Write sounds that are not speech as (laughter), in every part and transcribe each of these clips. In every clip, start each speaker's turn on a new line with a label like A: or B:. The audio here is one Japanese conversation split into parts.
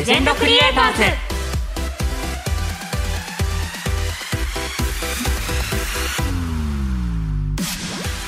A: レジェンドクリエイターズ。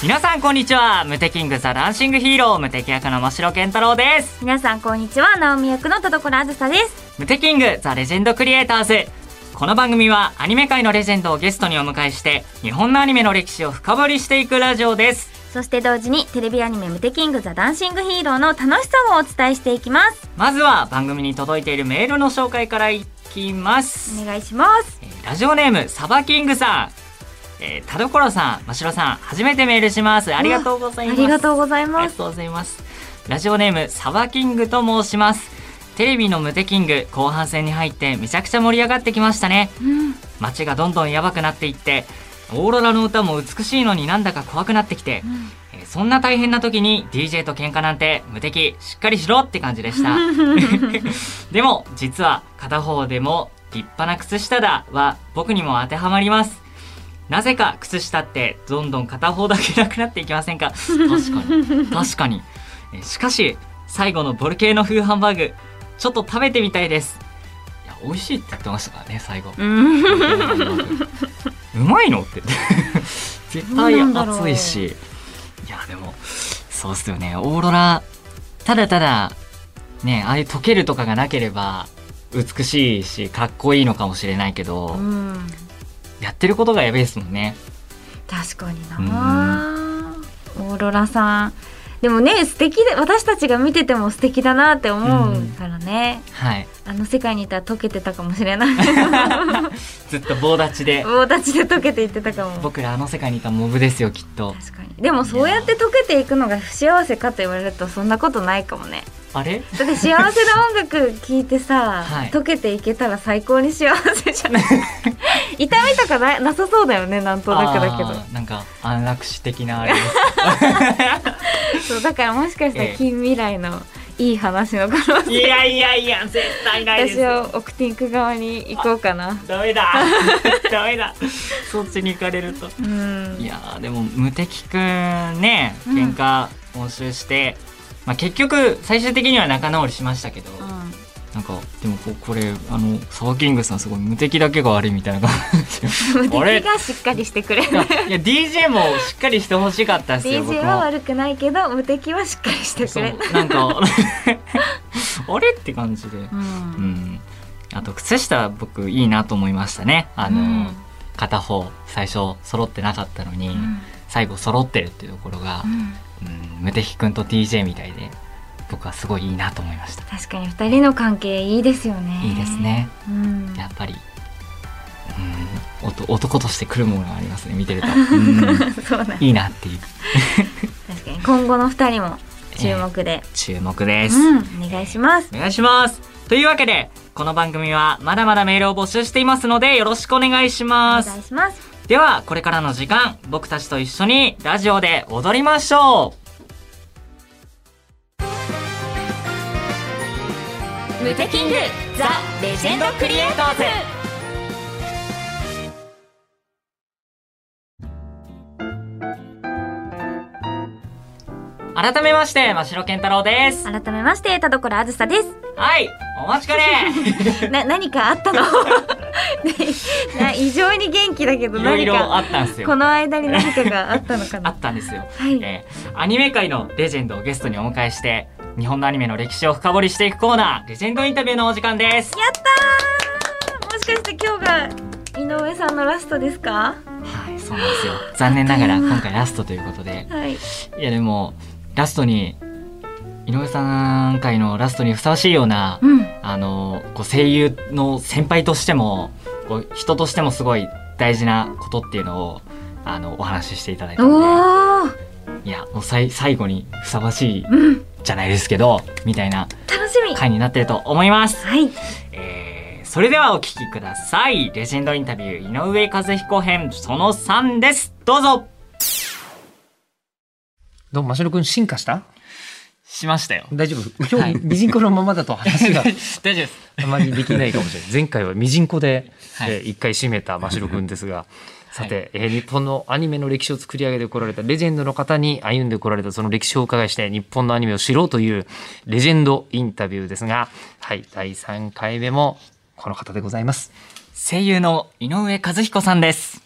A: 皆さんこんにちは。ムテキングザダンシングヒーロー。ムテキ役の真城健太郎です。
B: 皆さんこんにちは。直美役の田所あずさです。
A: ムテキングザレジェンドクリエイターズ。この番組はアニメ界のレジェンドをゲストにお迎えして日本のアニメの歴史を深掘りしていくラジオです
B: そして同時にテレビアニメムテキングザダンシングヒーローの楽しさをお伝えしていきます。
A: まずは番組に届いているメールの紹介からいきます。
B: お願いします。
A: えーラジオネームサバキングさん、えー、田所さん真城さん初めてメールします。ありがとうございます。
B: ありがとうござい
A: あり
B: ます
A: がとうございます。ラジオネームサバキングと申します。テレビのムテキング後半戦に入ってめちゃくちゃ盛り上がってきましたね。
B: うん。
A: 街がどんどんやばくなっていってオーロラの歌も美しいのになんだか怖くなってきて、えーそんな大変な時に DJ と喧嘩なんて無敵しっかりしろって感じでした。(laughs) でも実は片方でも立派な靴下だは僕にも当てはまります。なぜか靴下ってどんどん片方だけなくなっていきませんか？確かに。確かに。えーしかし最後のボルケーノ風ハンバーグちょっと食べてみたいです。いや美味しいって言ってましたからね最後
B: うん
A: うまいの？って。(laughs) 絶対
B: どうなんだろう。
A: 熱いし。いやでもそうっすよね。オーロラただただねああいう溶けるとかがなければ美しいしかっこいいのかもしれないけど、
B: うん。
A: やってることがやべえですもんね。
B: 確かにな。オーロラさんでもね素敵で私たちが見てても素敵だなって思うからね、
A: はい。
B: あの世界にいたら溶けてたかもしれない。(laughs)
A: ずっと棒立ちで。
B: 棒立ちで溶けていってたかも。
A: 僕らあの世界にいたモブですよきっと。
B: 確かに。でもそうやって溶けていくのが不幸せかと言われるとそんなことないかもね。
A: あれ？
B: だって幸せな音楽聴いてさ、
A: はい。
B: 溶けていけたら最高に幸せじゃない (laughs) 痛みとかななさそうだよねなんとなくだけど。
A: なんか安楽死的なあれです (laughs)
B: そうだからもしかしたら
A: ええ。
B: 近未来のいい話の可能性。
A: いやいやいや絶対ないです。
B: 私をオクティンク側に行こうかな。
A: ダメだ。(laughs) ダメだ。そっちに行かれると。
B: うん。
A: いやーでも無敵くんね
B: うん。
A: 喧嘩応酬して、まあ、結局最終的には仲直りしましたけど、
B: うん
A: なんかでもここれあのサワキングさんすごい無敵だけが悪いみたいな。感 (laughs) じ
B: 無
A: あ
B: がしっかりしてくれる。
A: いや DJ もしっかりしてほしかったですよ僕
B: DJ は
A: も。
B: 悪くないけど無敵はしっかりしてく
A: そ
B: れ
A: うなんか (laughs) あれ？って感じで、
B: う
A: うん。ん、あと靴下僕いいなと思いましたね。あの、
B: うん。
A: 片方最初揃ってなかったのに、
B: うん。
A: 最後揃ってるっていうところが
B: う、ん。
A: うん、無敵くんと DJ みたいで僕はすごいいいなと思いました。
B: 確かに二人の関係いいですよね。
A: いいですね。
B: うん。
A: やっぱり、うん、男男として来るものがありますね見てると、(laughs) いいなっていう。
B: 確かに今後の二人も注目で、
A: 注目です、
B: うんお願いします。
A: お願いします。というわけでこの番組はまだまだメールを募集していますのでよろしくお願いし
B: お
A: ます。
B: 願いします。
A: ではこれからの時間僕たちと一緒にラジオで踊りましょう
B: ムテキングザ・レジェンドクリエイターズ。
A: 改めまして真城健太郎です。
B: 改めまして田所あずさです。
A: はいお待ちかね。(laughs)
B: な何かあったの？(laughs) ねな異常に元気だけど
A: いろいろ
B: 何か
A: あったんですよ。
B: この間に何かがあったのか (laughs)
A: あ
B: な
A: ったんですよ、
B: はい。
A: えーアニメ界のレジェンドをゲストにお迎えして日本のアニメの歴史を深掘りしていくコーナーレジェンドインタビューのお時間です。
B: やったー。もしかして今日が井上さんのラストですか？
A: はいそうなんですよ。残念ながら今回ラストということで。
B: はい。
A: いやでもラストに井上さん回のラストにふさわしいような、
B: うん。
A: あのこう声優の先輩としてもこう人としてもすごい大事なことっていうのをあのお話ししていただいたのでいやもうさい最後にふさわしい
B: うん
A: じゃないですけどみたいな
B: 楽しみ
A: 回になってると思います。
B: はい
A: えーそれではお聞きください。レジェンドインタビュー井上和彦編その3です。どうぞ
C: どうも、ましろくん進化した？
A: しましたよ。
C: 大丈夫？今
A: はい
C: 日、ミジンコのままだと話が
A: 大丈夫です。
C: あまりできないかもしれない。前回はミジンコで、
A: はい
C: えー一回締めたましろくんですが、さて、えー日本のアニメの歴史を作り上げてこられたレジェンドの方に歩んでこられたその歴史をお伺いして日本のアニメを知ろうというレジェンドインタビューですが、はい、第3回目もこの方でございます。
A: 声優の井上和彦さんです。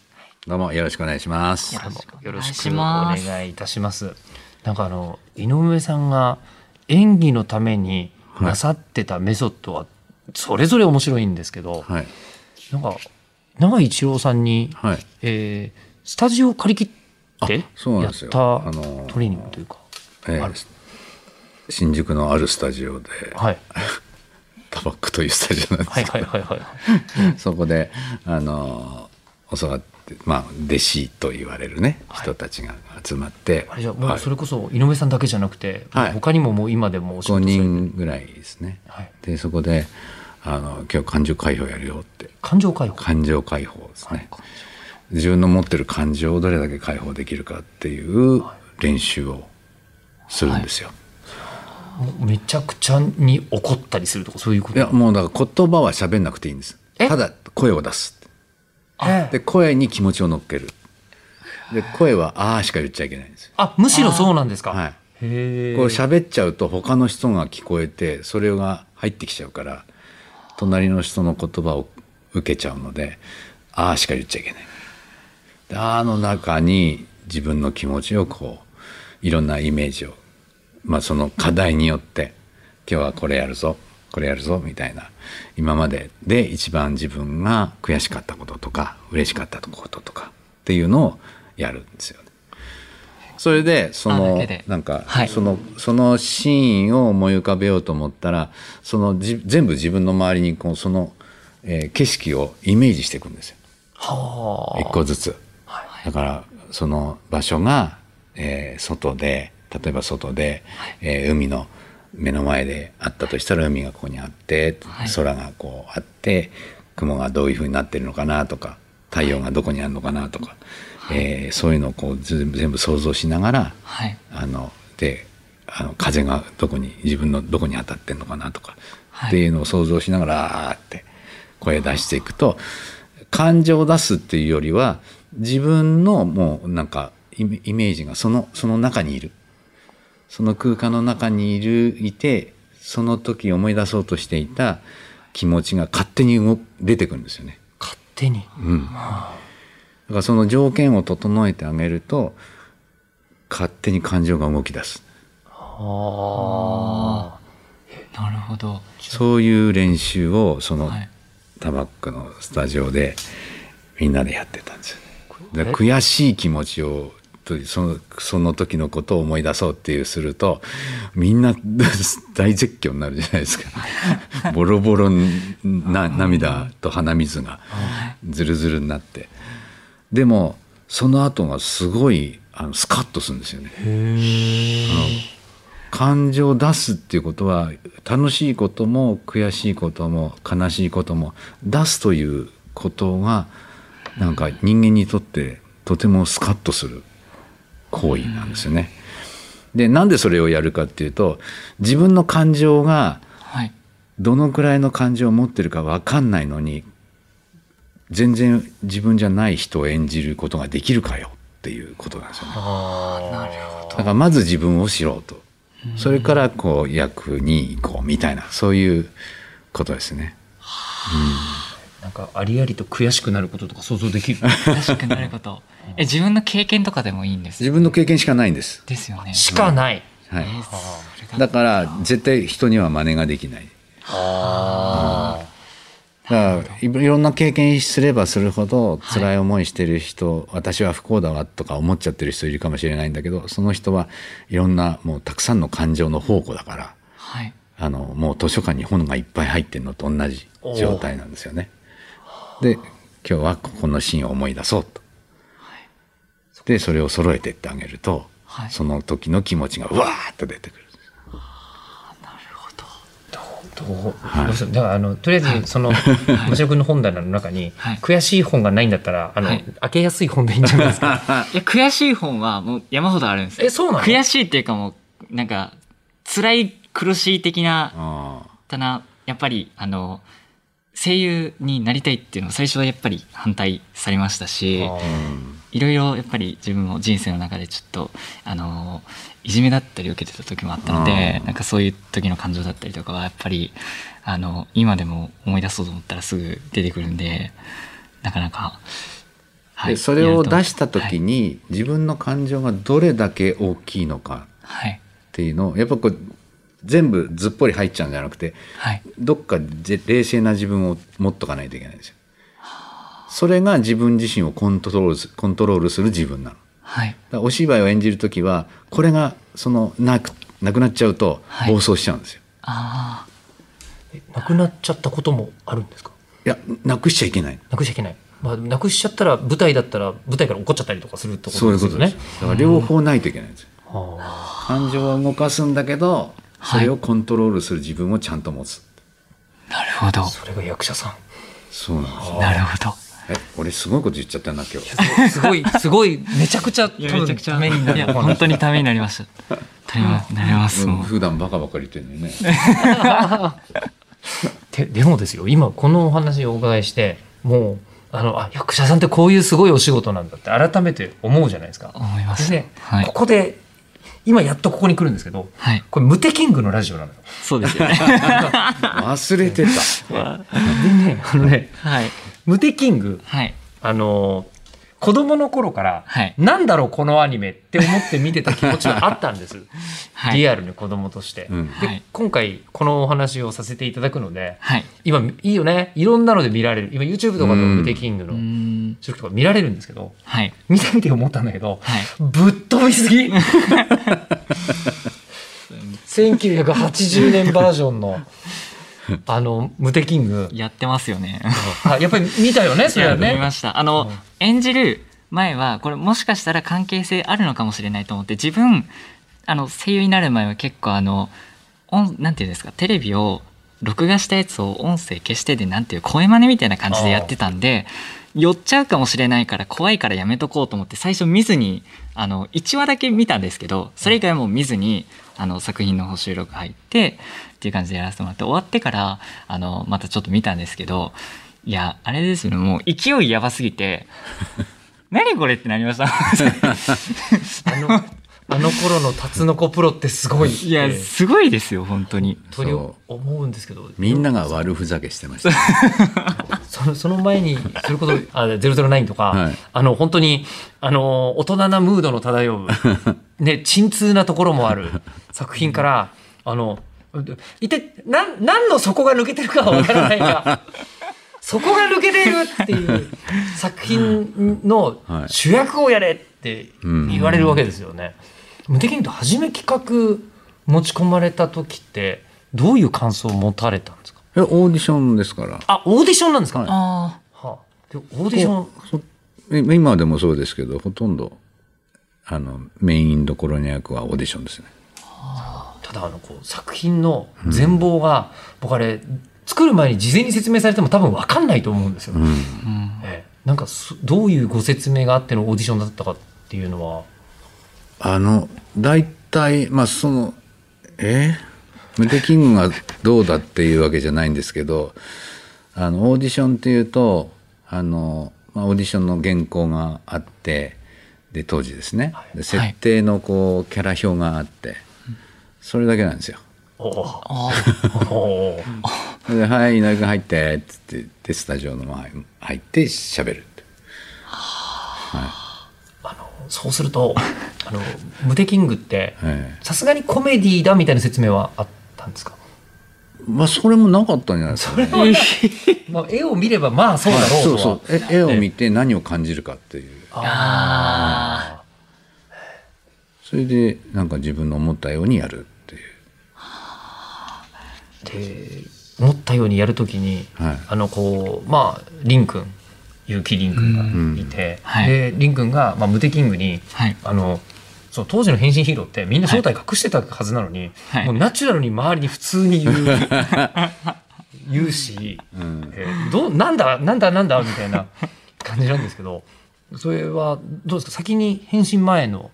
D: どうもよろしくお願いします。
A: よろしくお願い
C: いたします。なんかあの井上さんが演技のためになさってたメソッドはそれぞれ面白いんですけど、
D: はい。
C: なんか永井一郎さんに、
D: はい。
C: えースタジオを借り切ってやった
D: あの
C: トレーニングというか、
D: えー
C: ある。
D: 新宿のあるスタジオで、
C: はい。(laughs)
D: タバックというスタジオなんです
C: はい
D: けど、
C: はいはいはい。(laughs)
D: そこで、あのー、教わって、まあ、弟子と言われるね、人たちが集まって、
C: あれじゃあも
D: はい。
C: うそれこそ井上さんだけじゃなくて、
D: はい。
C: 他にももう今でもお仕
D: 5
C: 事されてる。
D: 人ぐらいですね。
C: はい。
D: で、そこで、あの、今日感情解放やるよって、
C: 感情解放？
D: 感情解放ですね。自分の持ってる感情をどれだけ解放できるかっていう練習をするんですよ。
C: もうめちゃくちゃに怒ったりするとかそういうこと？
D: いやもうだから言葉は喋んなくていいんです。
C: え？
D: ただ声を出す。
C: え？
D: で声に気持ちを乗っける。で声は「ああ」しか言っちゃいけないんですよ。
C: あむしろそうなんですか？
D: はい。こう喋っちゃうと他の人が聞こえてそれが入ってきちゃうから隣の人の言葉を受けちゃうので「ああ」しか言っちゃいけないであの中に自分の気持ちをこういろんなイメージをまあその課題によって今日はこれやるぞこれやるぞみたいな今までで一番自分が悔しかったこととか嬉しかったこととかっていうのをやるんですよね。それでそのなんか
A: はい。
D: そのそのシーンを思い浮かべようと思ったらそのじ全部自分の周りにこうその、えー景色をイメージしていくんですよ。
C: は
D: 一個ずつ。だからその場所が、えー外で例えば外で、えー海の目の前であったとしたら海がここにあって、
A: はい。
D: 空がこうあって雲がどういうふうになってるのかなとか太陽がどこにあるのかなとか、えーそういうのをこう全部想像しながら
A: はい。
D: あのであの風がどこに自分のどこに当たってんのかなとか、
A: はい。
D: っていうのを想像しながらあーって声出していくと感情を出すっていうよりは自分のもうなんかイメージがそのその中にいる。その空間の中にいるいてその時思い出そうとしていた気持ちが勝手に出てくるんですよね。
C: 勝手に。
D: うん、だからその条件を整えてあげると勝手に感情が動き出す。
C: あ
A: なるほど。
D: そういう練習をその
A: はい。
D: タバックのスタジオでみんなでやってたんですよ。ね。で
C: え？
D: 悔しい気持ちをとそのその時のことを思い出そうっていうするとみんな (laughs) 大絶叫になるじゃないですか。(laughs) ボロボロな涙と鼻水がズルズルになってでもその後がすごいあのスカッとするんですよね。感情を出すっていうことは楽しいことも悔しいことも悲しいことも出すということがなんか人間にとってとてもスカッとする行為なんですよね。でなんでそれをやるかっていうと自分の感情が
A: はい。
D: どのくらいの感情を持ってるか分かんないのに全然自分じゃない人を演じることができるかよっていうことなんですよね。
C: あ
D: だからまず自分を知ろうとそれからこう役に行こうみたいなそういうことですね。
C: なんかありありと悔しくなることとか想像できる？(laughs)
A: 悔しくなること。え、自分の経験とかでもいいんです
D: 自分の経験しかないんです。
A: ですよね。
C: しかない、
D: はいだから絶対人には真似ができない。
C: あ
D: だからいいろんな経験すればするほど辛い思いしてる人、私は不幸だわとか思っちゃってる人いるかもしれないんだけどその人はいろんなもうたくさんの感情の宝庫だから
A: はい。
D: あのもう図書館に本がいっぱい入ってるのと同じ状態なんですよね。で今日はここのシーンを思い出そうと。でそれを揃えてってあげると、
A: はい
D: その時の気持ちがうわーっと出てくる。
C: どうどうする？だからあのとりあえずその (laughs) 真城君の本棚の中に、
A: はい。
C: 悔しい本がないんだったらあの、
A: はい。
C: 開けやすい本でいいんじゃないですか？(laughs)
A: いや、悔しい本はもう山ほどあるんですよ。
C: えそうなの？
A: 悔しいっていうかもう、なんか、辛い苦しい的な、
D: あ
A: たな、やっぱり、あの、声優になりたいっていうのを最初はやっぱり反対されましたしいろいろやっぱり自分も人生の中でちょっとあのいじめだったり受けてた時もあったので
D: あー
A: なんかそういう時の感情だったりとかはやっぱりあの今でも思い出そうと思ったらすぐ出てくるんでなかなか、は
D: でそれを出した
A: はい、
D: 時に自分の感情がどれだけ大きいのか
A: はい。
D: っていうのをやっぱこう全部ずっぽり入っちゃうんじゃなくて
A: はい。
D: どっかで冷静な自分を持っとかないといけないんですよ。それが自分自身をコントロールすコントロールする自分なの。だか
A: はい
D: らお芝居を演じる時はこれがそのなくなくなっちゃうと
A: はい
D: 暴走しちゃうんですよ。
A: あ
C: えなくなっちゃったこともあるんですか？
D: いやなくしちゃいけない。
C: なくしちゃいけない。まあ、なくしちゃったら舞台だったら舞台から怒っちゃったりとかするってこと
D: そういう
C: ですよね
D: ことです。。だから両方ないといけないんですよ。
C: は
D: 感情を動かすんだけどそれをコントロールする自分をちゃんと持つ。
A: あなるほど
C: あそれが役者さん。
D: そうなんですよ。
A: なるほど
D: え俺すごいこと言っちゃったな今日。(laughs)
C: すごい、すごい、めちゃくちゃ、
A: めちゃくちゃ。
C: ためになる。
A: 本当にためになりました (laughs) ためになります
D: 普段バカばかり言ってるのにね。(laughs)
C: ででもですよ今このお話をお伺いしてもうあのあ役者さんってこういうすごいお仕事なんだって改めて思うじゃないですか。
A: 思います。
C: でね、
A: はい。
C: ここで今やっとここに来るんですけど
A: はい
C: これムテキングのラジオなのよ。
A: そうですよね (laughs)
D: 忘れてた。
C: でねあのね
A: はい
C: ムテキング
A: はい
C: あの子供の頃から、
A: はい。
C: なんだろうこのアニメって思って見てた気持ちがあったんです。(laughs)
A: はい。
C: リアルに子供として。
D: うん。
C: で
A: はい。
C: 今回このお話をさせていただくので
A: はい。
C: 今いいよね。いろんなので見られる。今 YouTube とかでもテキングの収録とか見られるんですけど
A: はい。
C: 見てみて思ったんだけど、
A: はい。
C: ぶっ飛びすぎ。(laughs) (laughs) 1980年バージョンの (laughs) あのムテキング。
A: やってますよね。
C: あやっぱり見たよね (laughs) それはね。
A: 見ました。あの、
C: うん。
A: 演じる前はこれもしかしたら関係性あるのかもしれないと思って自分あの声優になる前は結構あの音なんていうんですかテレビを録画したやつを音声消してでなんていう声真似みたいな感じでやってたんで寄っちゃうかもしれないから怖いからやめとこうと思って最初見ずにあの1話だけ見たんですけどそれ以外はもう見ずにあの作品の収録入ってっていう感じでやらせてもらって終わってからあのまたちょっと見たんですけどいやあれですよねもう勢いやばすぎて (laughs) 何これってなりました。(laughs) (laughs)
C: あのあの頃のタツノコプロってすごい。
A: いやすごいですよ本当に。
C: と思うんですけど。
D: みんなが悪ふざけしてました。(laughs)
C: そのその前にそれこそあ009とか、
D: はい。
C: あの本当にあの大人なムードの漂う (laughs) ね鎮痛なところもある作品からあの一体何何の底が抜けてるかはわからないが (laughs) 底が抜けてるっていう作品の
D: はい。
C: 主役をやれって言われるわけですよね。無敵にと初め企画持ち込まれた時ってどういう感想を持たれたんですか？
D: えオーディションですから。
C: あオーディションなんですか、
D: はい
A: あ
C: はあ、でオーディション？
D: 今でもそうですけどほとんどあのメインどころの役はオーディションですね。
C: ただあのこう作品の全貌が、僕あれ作る前に事前に説明されても多分分かんないと思うんですよ、
D: うん
A: あ、うん。
C: ええ。なんかそどういうご説明があってのオーディションだったかっていうのは
D: あの大体まあそのえ？ムテキングがどうだっていうわけじゃないんですけどあのオーディションっていうとあの、まあ、オーディションの原稿があってで当時ですね。で設定のこうキャラ表があってそれだけなんですよ。
C: おお
A: あ
C: おお
D: で「はい井上君入って」っつってでスタジオの前に入って喋るって。
C: あのそうするとあのムテキングって
D: え
C: さすがにコメディだみたいな説明はあったんですか、
D: えまあそれもなかったんじゃないですかね。(laughs)
C: まあ、絵を見ればまあそうだろうとは、
D: そうそうえ絵を見て何を感じるかっていう。
C: あ
D: それでなんか自分の思ったようにやるっていう。
C: ーで思ったようにやるときに、
D: はい。
C: あのこうまあリンくん結城リンくんがいて、
A: はい。
C: でリンくんが、まあ、ムテキングに
A: はい。
C: あのそう当時の変身ヒーローってみんな正体隠してたはずなのに、
A: はい。
C: もうナチュラルに周りに普通に言う (laughs) 言うし、
D: ん。
C: えーどうなんだなんだなんだみたいな感じなんですけどそれはどうですか？先に変身前の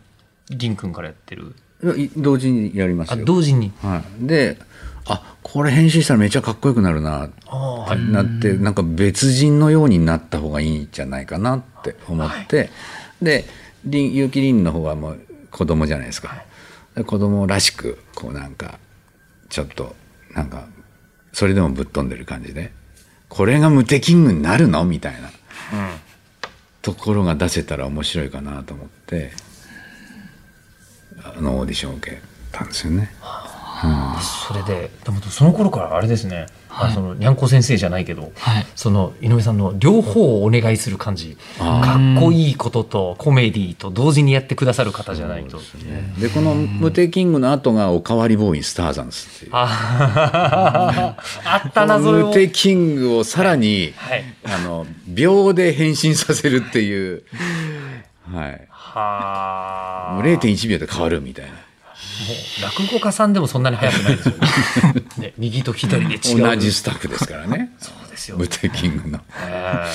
C: リンくんからやってる。
D: い同時にやります
C: あ
D: よ。
C: 同時に。
D: はい、であこれ編集したらめっちゃかっこよくなるなって
C: あ
D: なってなんか別人のようになった方がいいんじゃないかなって思って、でりん結城凛の方はもう子供じゃないですか、で子供らしくこうなんかちょっとなんかそれでもぶっ飛んでる感じで。これがムテキングになるのみたいな。ところが出せたら面白いかなと思ってあのオーディションを受けたんですよね。
C: それででもその頃からあれですね、あそのにゃんこ先生じゃないけど、
A: はい。
C: その井上さんの両方をお願いする感じ。
D: あ
C: かっこいいこととコメディと同時にやってくださる方じゃないと。
D: でこの「ムテキング」の後が「おかわりボーインスターザンス」っていう。
C: ああったなそれを。
D: ムテキングをさらに、
C: はい。
D: あの秒で変身させるっていう、はい、
C: はあ。
D: もう0.1秒で変わるみたいな
C: 落語家さんでもそんなに早くないですよね。(laughs) ね右と左で違う。
D: 同じスタッフですからね。
C: そうですよ。
D: ムテキングの。
C: え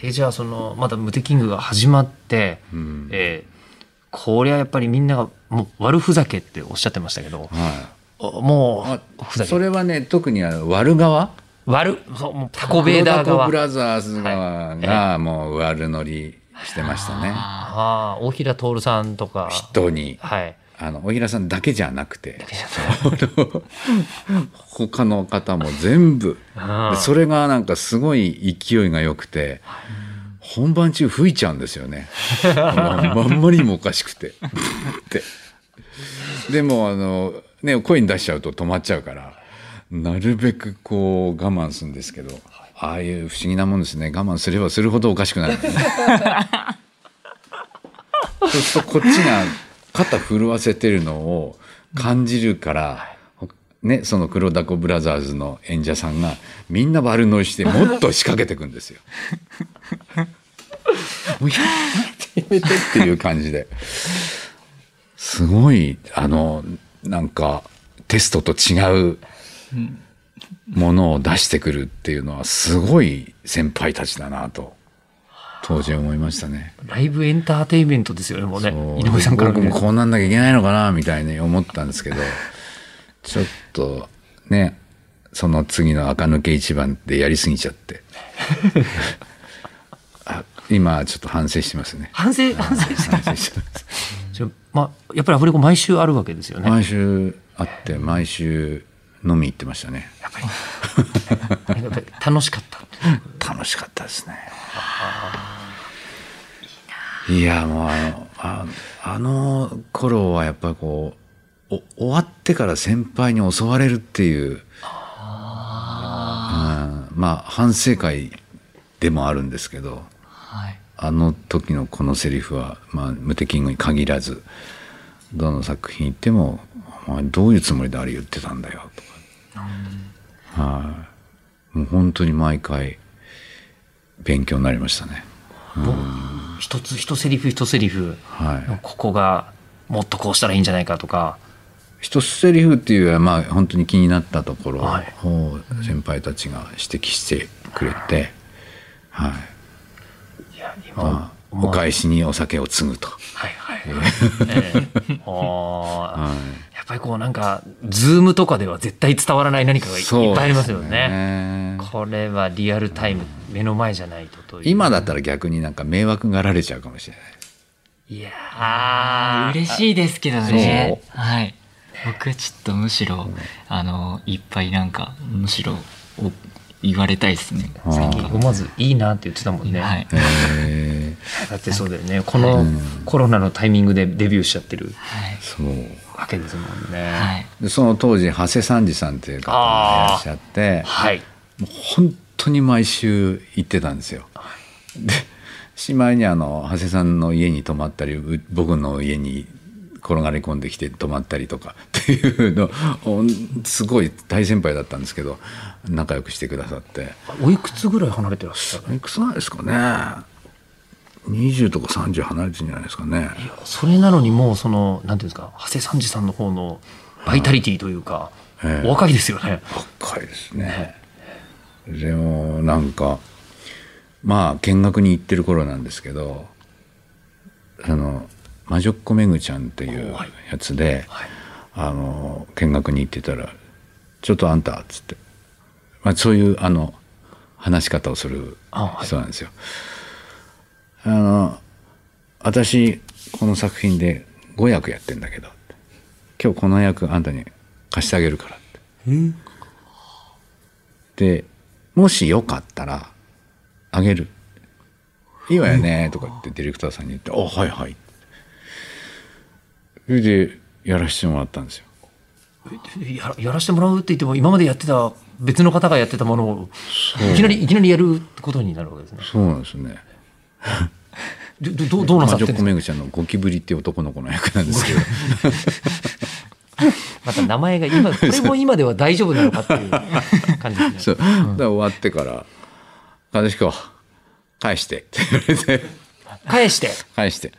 C: ー。えじゃあそのまだムテキングが始まって、
D: ん。
C: えーこれはやっぱりみんながもう悪ふざけっておっしゃってましたけど、
D: は
C: おも
D: い、
C: うふざけ。
D: それはね特にあの悪側？
C: 悪そうもうタコベーダー側。
D: ブラザーズ側
C: は
D: がもう悪乗りしてましたね。
C: ああ大平徹さんとか。
D: 人に。
C: はい
D: あの大平さんだけじゃなくて他の方も全部。それがなんかすごい勢いが良くて本番中吹いちゃうんですよね。(laughs) まんまりもおかしくて。でもあのね声に出しちゃうと止まっちゃうからなるべくこう我慢するんですけどああいう不思議なもんですね。我慢すればするほどおかしくなる、ね、(laughs) そうするとこっちが肩震わせてるのを感じるから、ね、その黒ダコブラザーズの演者さんがみんな悪乗りしてもっと仕掛けていくんですよ。(laughs) もうやめてやめてっていう感じですごいあのなんかテストと違うものを出してくるっていうのはすごい先輩たちだなと当時思いましたね。
C: ライブエンターテインメントですよねもうね。
D: そう。
C: 井上さんから
D: 僕もこうなんなきゃいけないのかなみたいに思ったんですけど (laughs) ちょっとねその次の垢抜け一番でやりすぎちゃって。(laughs) あ今ちょっと反省してますね。
C: 反省反省して
D: ます。(laughs)
C: まあやっぱりアフレコ毎週あるわけですよね。
D: 毎週会って毎週飲み行ってましたね。
C: やっぱり。(laughs) 楽しかった。
D: 楽しかったですね。いやもうあのああの頃はやっぱりこうお終わってから先輩に襲われるっていう、うん、まあ反省会でもあるんですけど
A: はい。
D: あの時のこのセリフは、まあ、ムテキングに限らずどの作品行っても「お前どういうつもりであれ言ってたんだよ」とか、はい、もう本当に毎回勉強になりましたね。
C: 一つ一セリフ一セリフ
D: はい。
C: ここがもっとこうしたらいいんじゃないかとか。
D: 一セリフっていうよりはまあ本当に気になったところ
C: はい。
D: を先輩たちが指摘してくれて、はい。
C: いや今
D: お返しにお酒を注ぐと。
C: はいはいはい、え (laughs) ー。やっぱりこうなんかズームとかでは絶対伝わらない何かがいいっぱいありますよね。
D: ね。
C: これはリアルタイム目の前じゃないとという。
D: 今だったら逆になんか迷惑がられちゃうかもしれない。
C: いや
A: あー。嬉しいですけどね。はい。僕ちょっとむしろあのいっぱいなんかむしろお言われたいですね。
C: 最近思わずいいなって言ってたもんね、
A: はい
D: え
C: だってそうだよね。このコロナのタイミングでデビューしちゃってる
A: はい
D: ーそう。
C: わけですもんね。
A: はい。
D: でその当時長谷三治さんっていう方がいらっしゃって
C: はい。
D: もう本当に毎週行ってたんですよ。でしまいにあの長谷さんの家に泊まったりう僕の家に転がり込んできて泊まったりとか (laughs) っていうのおすごい大先輩だったんですけど仲良くしてくださって。
C: おいくつぐらい離れてらっしゃる
D: いくつなんですかね20とか30離れてるんじゃないですかね。
C: それなのにもうそのなんていうんですか長谷三治さんの方のバイタリティというか、
D: ええ。
C: お若いですよね。
D: 若いですね。でもなんかまあ見学に行ってる頃なんですけどあの魔女っ子めぐちゃんっていう
C: はい。
D: やつで、
C: はい。
D: あの見学に行ってたら「ちょっとあんた」っつって、まあ、そういうあの話し方をする人なんですよ。あの私この作品で5役やってんだけど今日この役あんたに貸してあげるからって。でもしよかったらあげる。いいわよねとかってディレクターさんに言って「あはいはい」それでやらせてもらったんですよ。
C: ややらせてもらうって言っても今までやってた別の方がやってたものをいきなりいきなりやることになるわけですね。
D: そうなんですね。
C: どどどどうなさ
D: っ
C: てるんですか？
D: めぐちゃんのゴキブリっていう男の子の役なんですけど。(laughs)
C: また名前が今 (laughs) これも今では大丈夫なのかっていう感じですね。
D: そう、だから終わってから「和彦返して」って言われて。
C: 返して？
D: 返して。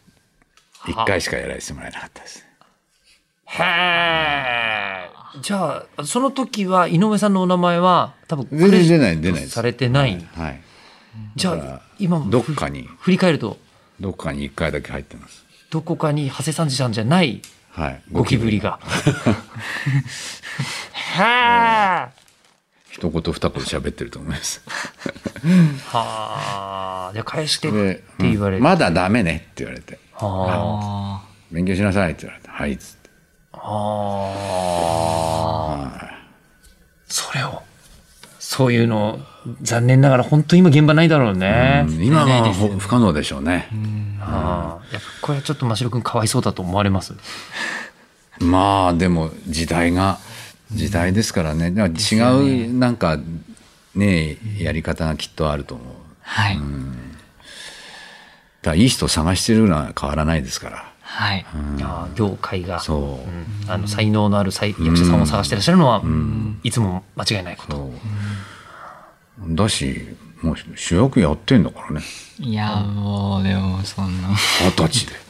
D: 1回しかやらせてもらえなかったです。
C: へえ。じゃあその時は井上さんのお名前は多分
D: 全然出ない出ないです。
C: されてない。
D: はい
C: じゃあ今
D: どっかに
C: 振り返ると
D: どっかに1回だけ入ってます
C: どこかに長谷三治さんじゃない
D: はい
C: ゴキブリが。はあ。
D: 一言二言喋ってると思います
C: はあ。じゃあ返してって
D: で
C: 言われて。
D: うんまだダメねって言われて
C: は
A: あ
D: 勉強しなさいって言われてはいっつって
C: あ。はあ。それを。そういうの、残念ながら本当に今現場ないだろうね。
D: うん今はほ不可能でしょうね。
C: はあ。やっぱこれはちょっと真城君かわいそうだと思われます。(laughs)
D: まあでも時代が時代ですからね。だから違うなんかねやり方がきっとあると思う。
A: はい。
D: だからいい人を探してるのは変わらないですから。
A: はい。
C: ああ業界が。
D: そう。
C: うん。あの才能のある才役者さんを探してらっしゃるのは、いつも間違いないこと。
D: そうだしもう主役やってんだからね
A: いや、もう、でも、そんな。
D: 二十歳で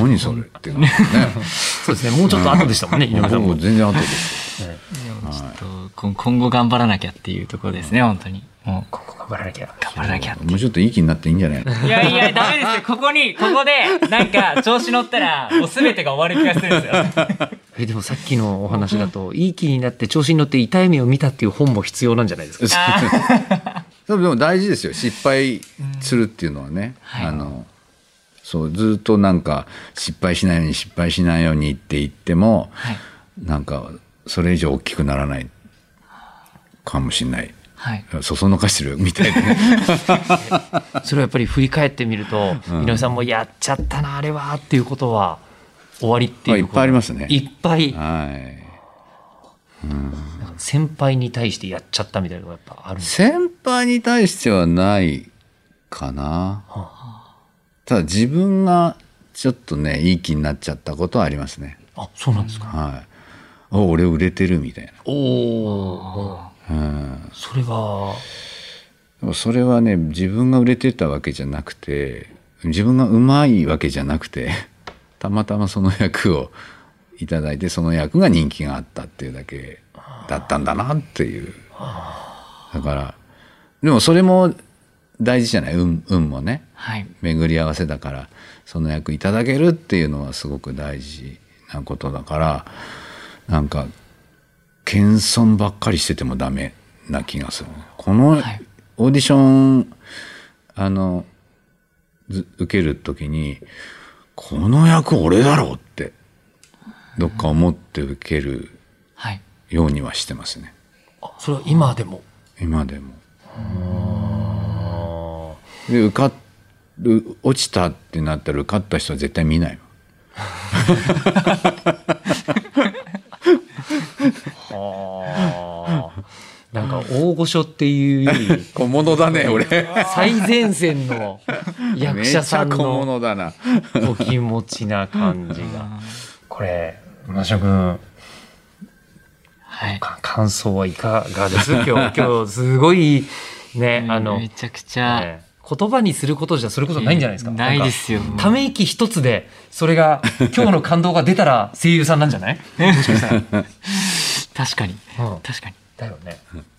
D: 何それっていうのね (laughs)
C: そうですね。もうちょっと後でしたもんね、井上さんも
D: 僕。全然後です
A: でもちょっと、こ今後頑張らなきゃっていうところですね、本当に。もう、
C: ここ頑張らなきゃ。
A: 頑張らなきゃ。
D: もうちょっといい気になっていいんじゃない？の
A: いやいや、ダメですよ。ここに、ここで、なんか、調子乗ったら、もう全てが終わる気がするんですよ。(laughs)
C: え、でもさっきのお話だと、いい気になって調子に乗って痛い目を見たっていう本も必要なんじゃないですか？
D: でも (laughs) でも大事ですよ失敗するっていうのはね、
A: はい
D: あのそうずっとなんか失敗しないように失敗しないようにって言っても、
A: はい。
D: なんかそれ以上大きくならないかもしれない。
A: はい。
D: そそのかしてるみたいな。ね (laughs)
C: それはやっぱり振り返ってみると、井上さんもやっちゃったな、あれはっていうことは、終わりっていう
D: いっぱいありますね。
C: いっぱい、
D: はい。
C: 先輩に対してやっちゃったみたいなのがやっぱある
D: 先輩に対してはないかなただ自分がちょっとねいい気になっちゃったことはありますね。
C: あ、そうなんですか。
D: はい。お俺売れてるみたいな。
C: おお。
D: うん。
C: それは、
D: それはね自分が売れてたわけじゃなくて自分がうまいわけじゃなくて (laughs) たまたまその役をいただいてその役が人気があったっていうだけだったんだなっていう。だからでもそれも大事じゃない？運運もね
A: はい。
D: 巡り合わせだからその役いただけるっていうのはすごく大事なことだからなんか謙遜ばっかりしててもダメな気がするこの
A: はい
D: オーディションあのず受ける時にこの役俺だろうってどっか思って受ける
A: はい。
D: ようにはしてますね
C: あそれは今でも？
D: 今でも。で受かる落ちたってなったら受かった人は絶対見ないわ
C: ああ。なんか大御所っていうより、
D: 小物だね俺
C: 最前線の役者さん
D: めっちゃ小
C: の
D: 物だな
C: お気持ちな感じが。これ、マショ君、
A: はい。
C: か感想はいかがです？今日、今日すごい、ね、あの、
A: めちゃくちゃ、
C: ね言葉にすることじゃそれこそないんじゃないですか。
A: ないですよ。
C: ため息一つで、それが、(laughs) 今日の感動が出たら声優さんなんじゃない？(laughs)
A: 確かに。
C: うん
A: 確かに。
C: だよね。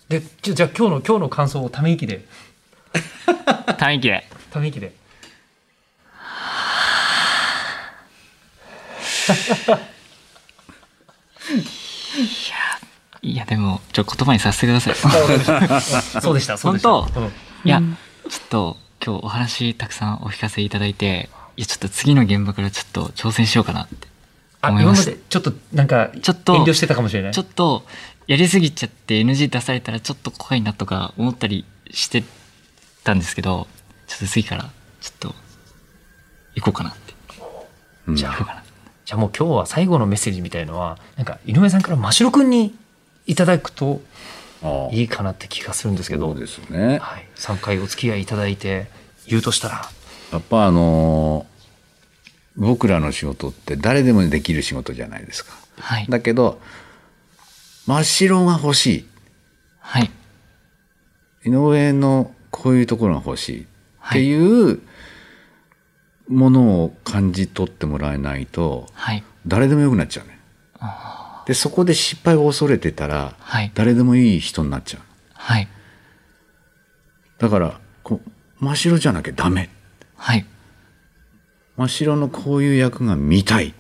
C: で、じゃじゃあ今日の、今日の感想をため息で、(laughs)
A: 短息で。
C: ため息で。
A: いやでもちょっと言葉にさせてください
C: そうでしたそうでした
A: 本当？
C: うん
A: いや、ちょっと今日お話たくさんお聞かせいただいていやちょっと次の現場からちょっと挑戦しようかなって
C: あ今ま
A: 思いまし
C: ちょっとなんか
A: ちょっと
C: 遠慮してたかもしれない？
A: ちょっとやりすぎちゃって NG 出されたらちょっと怖いなとか思ったりしてたんですけどちょっと次からちょっと行こうかなって。
D: うん。
C: じゃあ
A: 行こうかな。
C: じゃあもう今日は最後のメッセージみたいのはなんか井上さんから真城くんにいただくといいかなって気がするんですけど。
D: そうですね。
C: はい、3回お付き合いいただいて言うとしたら。
D: やっぱあの僕らの仕事って誰でもできる仕事じゃないですか。
A: はい。
D: だけど真っ白が欲しい。
A: はい。
D: 井上のこういうところが欲しい。っていうものを感じ取ってもらえないと
A: はい。
D: 誰でもよくなっちゃうね。でそこで失敗を恐れてたら
A: はい。
D: 誰でもいい人になっちゃう。
A: はい。
D: だからこう真っ白じゃなきゃダメ。
A: はい。
D: 真っ白のこういう役が見たい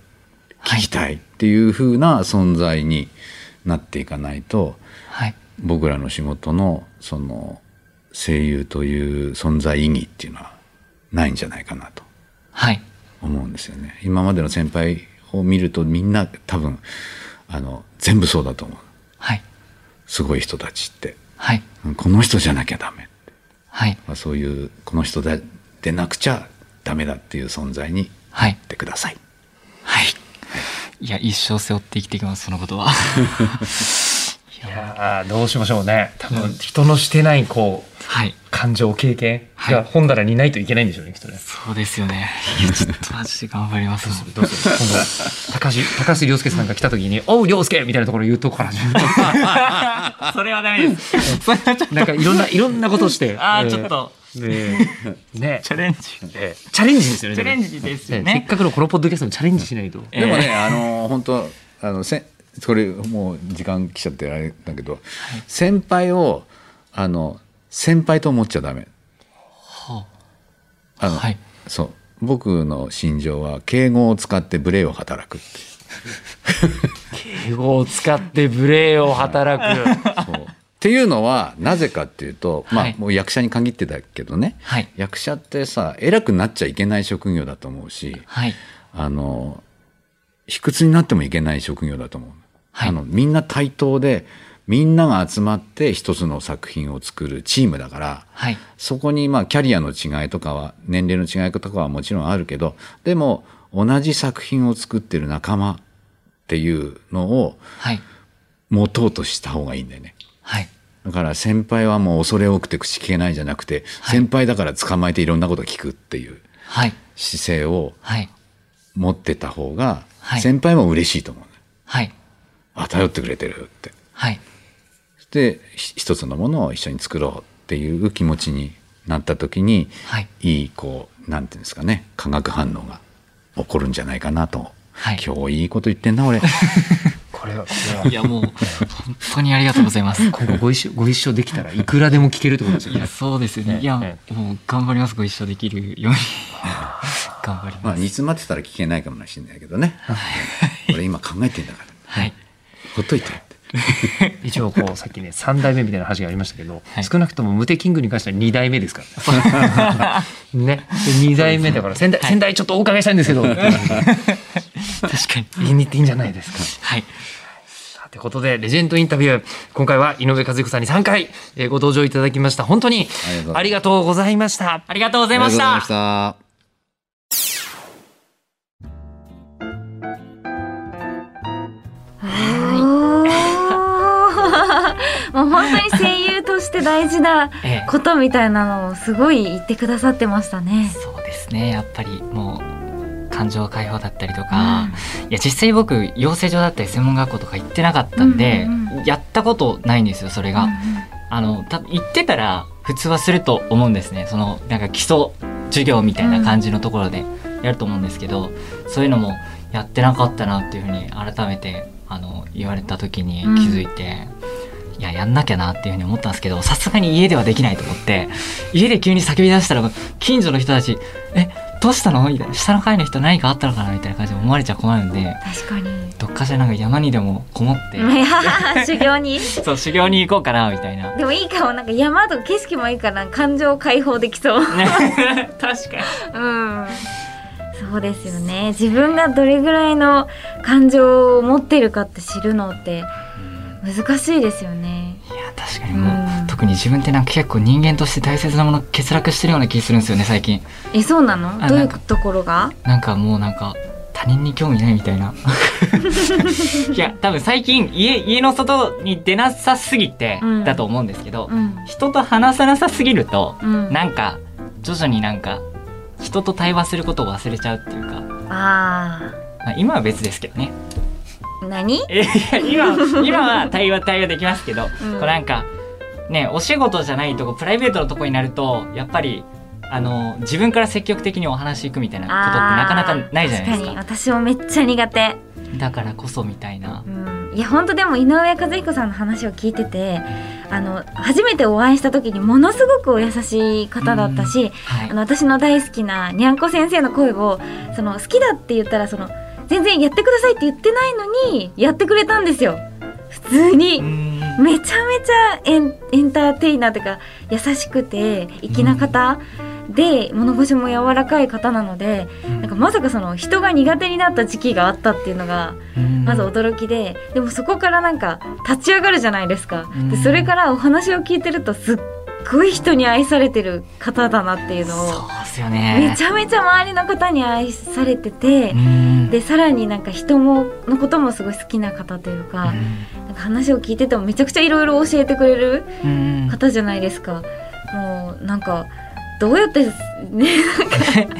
A: はい。
D: 聞きたいっていう風な存在になっていかないと
A: はい。
D: 僕らの仕事のその声優という存在意義っていうのはないんじゃないかなと。
A: はい。
D: 思うんですよね。今までの先輩を見るとみんな多分あの全部そうだと思う。
A: はい。
D: すごい人たちって。
A: はい。
D: この人じゃなきゃダメって、
A: はい。
D: まあ、そういうこの人ででなくちゃダメだっていう存在に
A: はい。
D: なってください。
A: はい。い。や一生背負って生きていきますそのことは
C: いやーどうしましょうね。多分人のしてないこう
A: はい。
C: 感情経験
A: はい。
C: が本棚にないといけないんでしょうねきっとね。
A: そうですよね。いやちょっとマジで頑張ります。
C: どう高橋高橋涼介さんが来た時に「おう涼介!」みたいなところ言うとこから (laughs)
A: それはダメです。それはちょっ
C: なんかいろんないろんなことをして。
A: あ
C: えー。
A: ーちょっと。
C: でね。
A: チャレンジ。
C: えー。チャレンジですよね
A: チャレンジですよ
C: ね。せっ
A: ね
C: かくのこのポッドキャストもチャレンジしないと。
A: え
D: でもね、あの本当あのせこれもう時間来ちゃってあれだけど、先輩をあの先輩と思っちゃダメ。あ。の、
A: はい。
D: そう。僕の心情は敬語を使って無礼を働くって
C: 敬語を使って無礼を働く。
D: そう。っていうのはなぜかっていうと、まあ
A: はい。
D: もう役者に限ってだけどね、
A: はい。
D: 役者ってさ偉くなっちゃいけない職業だと思うし
A: はい。
D: あの卑屈になってもいけない職業だと思う、
A: はい。
D: あのみんな対等でみんなが集まって一つの作品を作るチームだから
A: はい。
D: そこにまあキャリアの違いとかは年齢の違いとかはもちろんあるけどでも同じ作品を作ってる仲間っていうのを
A: はい。
D: 持とうとした方がいいんだよね。
A: はい。
D: だから先輩はもう恐れ多くて口聞けないじゃなくて、
A: はい。
D: 先輩だから捕まえていろんなこと聞くっていう
A: はい。
D: 姿勢を
A: はい。
D: 持ってた方が
A: はい。
D: 先輩も嬉しいと思う、ね
A: はい。
D: あ頼ってくれてるって。
A: はい
D: でひ一つのものを一緒に作ろうっていう気持ちになった時に、
A: はい。
D: いいこうなんていうんですかね化学反応が起こるんじゃないかなと、
A: はい。
D: 今日いいこと言ってんな俺。(laughs)
C: これはこれは。い
A: やもう本当にありがとうございます。
C: 今後ご一緒ご一緒できたらいくらでも聞けるってことですよね。
A: いや。そうですよね。
C: ね。
A: いや
C: ね。
A: もう頑張りますご一緒できるように。(laughs) 頑張り
D: まあ
A: ます
D: 煮詰まってたら聞けないかもしれないけどね。俺今考えてんだから。
A: はい。
D: ほっといてって (laughs)
C: 一応こうさっきね3代目みたいな話がありましたけど、
A: はい。
C: 少なくともムテキングに関しては2代目ですから。(laughs) ね。ね2代目だから先代,、先代ちょっとお伺いしたいんですけど。(laughs)
A: 確かに。
C: 言いに行っていいんじゃないですか。
A: はい。
C: ということでレジェンドインタビュー。今回は井上和彦さんに3回、えーご登場いただきました。本当にありがとうございました。
A: ありがとうございまし
D: ありがとうござい
A: た
B: もう本当に声優として大事な
A: ええ。
B: ことみたいなのをすごい言ってくださってましたね。
A: そうですね。やっぱりもう感情解放だったりとか、いや実際僕養成所だったり専門学校とか行ってなかったんで、
B: うんうん
A: やったことないんですよそれが、
B: うん
A: あの多分行ってたら普通はすると思うんですね。そのなんか基礎授業みたいな感じのところでやると思うんですけど、そういうのもやってなかったなっていうふうに改めてあの言われた時に気づいて、いややんなきゃなっていうふうに思ったんですけどさすがに家ではできないと思って家で急に叫び出したら近所の人たち「えどうしたの？みたいな下の階の人何かあったのかなみたいな感じで思われちゃ困るんで
B: 確かに。
A: どっかしらなんか山にでもこもって。
B: 修行に。(laughs)
A: そう修行に行こうかなみたいな。
B: でもいいかも。なんか山とか景色もいいから感情解放できそう。
A: ね、(laughs) 確かに。
B: うん。そうですよね。自分がどれぐらいの感情を持ってるかって知るのって難しいですよね。
A: いや確かにもう、
B: うん。
A: 特に自分ってなんか結構人間として大切なもの欠落してるような気するんですよね最近。
B: えそうなの？
A: あ
B: どういうところが？
A: なんかもうなんか他人に興味ないみたいな。(laughs) いや多分最近家家の外に出なさすぎて
B: うん。
A: だと思うんですけど、
B: うん。
A: 人と話さなさすぎると、
B: うん。
A: なんか徐々になんか人と対話することを忘れちゃうっていうか、
B: あ
A: まあ、今は別ですけどね。
B: ー何？
A: えいや今今は対話対話できますけど、
B: うん。
A: こうなんかねお仕事じゃないとこプライベートのとこになるとやっぱりあの自分から積極的にお話行くみたいなことってなかなかないじゃないですか。
B: 確かに。私もめっちゃ苦手。
A: だからこそみたいな。
B: うん。いや本当でも井上和彦さんの話を聞いててあの初めてお会いした時にものすごくお優しい方だったし、
A: はい。
B: あの私の大好きなにゃんこ先生の声をその好きだって言ったらその全然やってくださいって言ってないのにやってくれたんですよ。普通に、めちゃめちゃエンエンターテイナーというか優しくて粋な方で物腰も柔らかい方なのでなんかまさかその人が苦手になった時期があったっていうのがまず驚きででもそこからなんか立ち上がるじゃないですか。で
A: うん。
B: それからお話を聞いてるとすっごい人に愛されてる方だなっていうのを
A: そうですよね。
B: めちゃめちゃ周りの方に愛されてて
A: うーん。
B: でさらになんか人ものこともすごい好きな方というかなんか話を聞いててもめちゃくちゃいろいろ教えてくれる
A: うん。うん
B: 方じゃないですか。もうなんかどうやって (laughs) ねなんか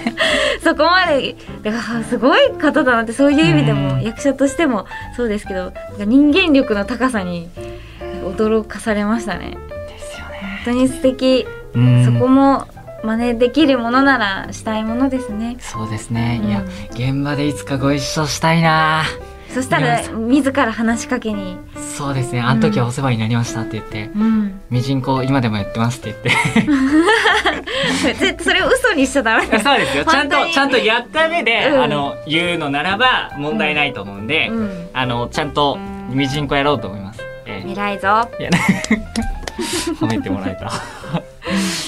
B: そこまでだからすごい方だなってそういう意味でも
A: うん。
B: 役者としてもそうですけど人間力の高さに驚かされましたね当に素敵。そこも真似できるものならしたいものですね。
A: そうですね、いや
B: うん
A: 現場でいつかご一緒したいな。
B: そしたら
A: いや
B: 自ら話しかけに。
A: そうですね。あの時はお世話になりましたって言って。
B: うん「
A: ミジンコ今でもやってます」って言って。(laughs)
B: それを嘘にしちゃダメだ。
A: そうですよ。ちゃんとちゃんとやった上で、
B: うん。
A: あの言うのならば問題ないと思うんで、
B: うん。
A: あのちゃんとミジンコやろうと思います、ええ。
B: 偉いぞ
A: いや (laughs) 褒めてもらえた。(laughs) あ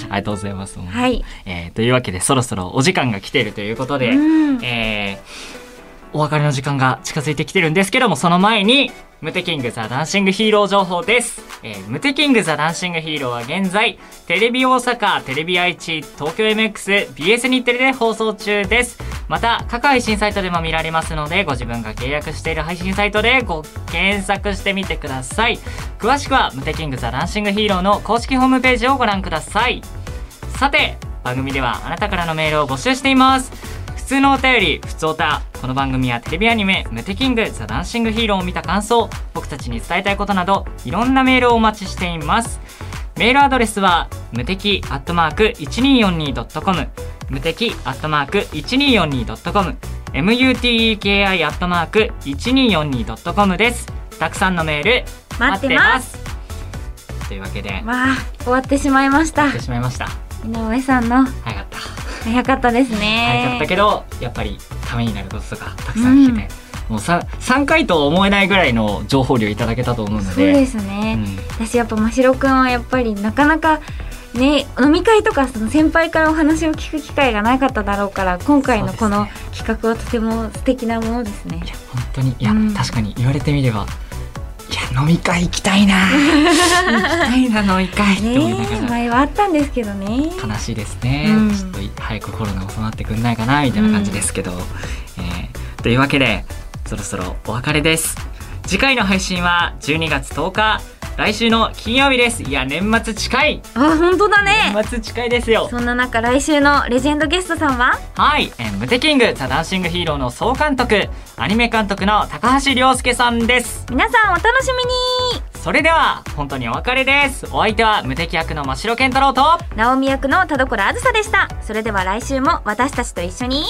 A: りがとうございます、
B: はい。
A: えーというわけでそろそろお時間が来ているということで、
B: うん。
A: えーお別れの時間が近づいてきてるんですけどもその前にムテキングザダンシングヒーロー情報です、えームテキングザダンシングヒーローは現在テレビ大阪テレビ愛知東京 MX BS 日テレで放送中ですまた各配信サイトでも見られますのでご自分が契約している配信サイトでご検索してみてください詳しくはムテキングザダンシングヒーローの公式ホームページをご覧くださいさて番組ではあなたからのメールを募集しています普通のお便り、普通おた。この番組はテレビアニメ、ムテキング、ザ・ダンシング・ヒーローを見た感想、僕たちに伝えたいことなど、いろんなメールをお待ちしています。メールアドレスは、無敵アットマーク 1242.com、無敵アットマーク 1242.com、muteki アットマーク 1242.com です。たくさんのメール、
B: 待ってます。
A: というわけで、
B: まあ終わってしまいました。
A: やってしまいました。
B: 井上さんの
A: 早かった。
B: 早かったです
A: 早か
B: ね
A: ったけどやっぱりためになることとかたくさん聞けて、もう 3, 3回とは思えないぐらいの情報量いただけたと思うの
B: そう
A: で
B: ですね、
A: うん。
B: 私やっぱ真城くんはやっぱりなかなかね飲み会とかその先輩からお話を聞く機会がなかっただろうから今回のこの企画はとても素敵なものですね。
A: いや本当にいや、
B: うん。
A: 確かに言われてみればいや飲み会行きたいな。行きたいな飲み会。って思いながら、
B: 前はあったんですけどね。
A: 悲しいですね、
B: うん。
A: ちょっと早くコロナ収まってくんないかなみたいな感じですけど、えーというわけでそろそろお別れです。次回の配信は12月10日来週の金曜日です。いや年末近い。
B: あ本当だね。
A: 年末近いですよ。
B: そんな中来週のレジェンドゲストさんは？
A: はい、えームテキングザ・ダンシング・ヒーローの総監督アニメ監督の高橋亮介さんです。
B: 皆さんお楽しみに。
A: それでは本当にお別れです。お相手は無敵役の真城健太郎と
B: 直美役の田所あずさでした。それでは来週も私たちと一緒に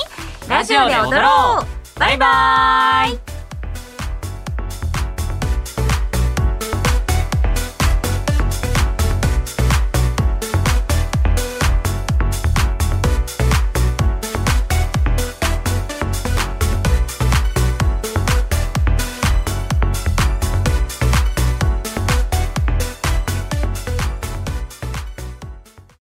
A: ラジオで踊ろう。バイバーイ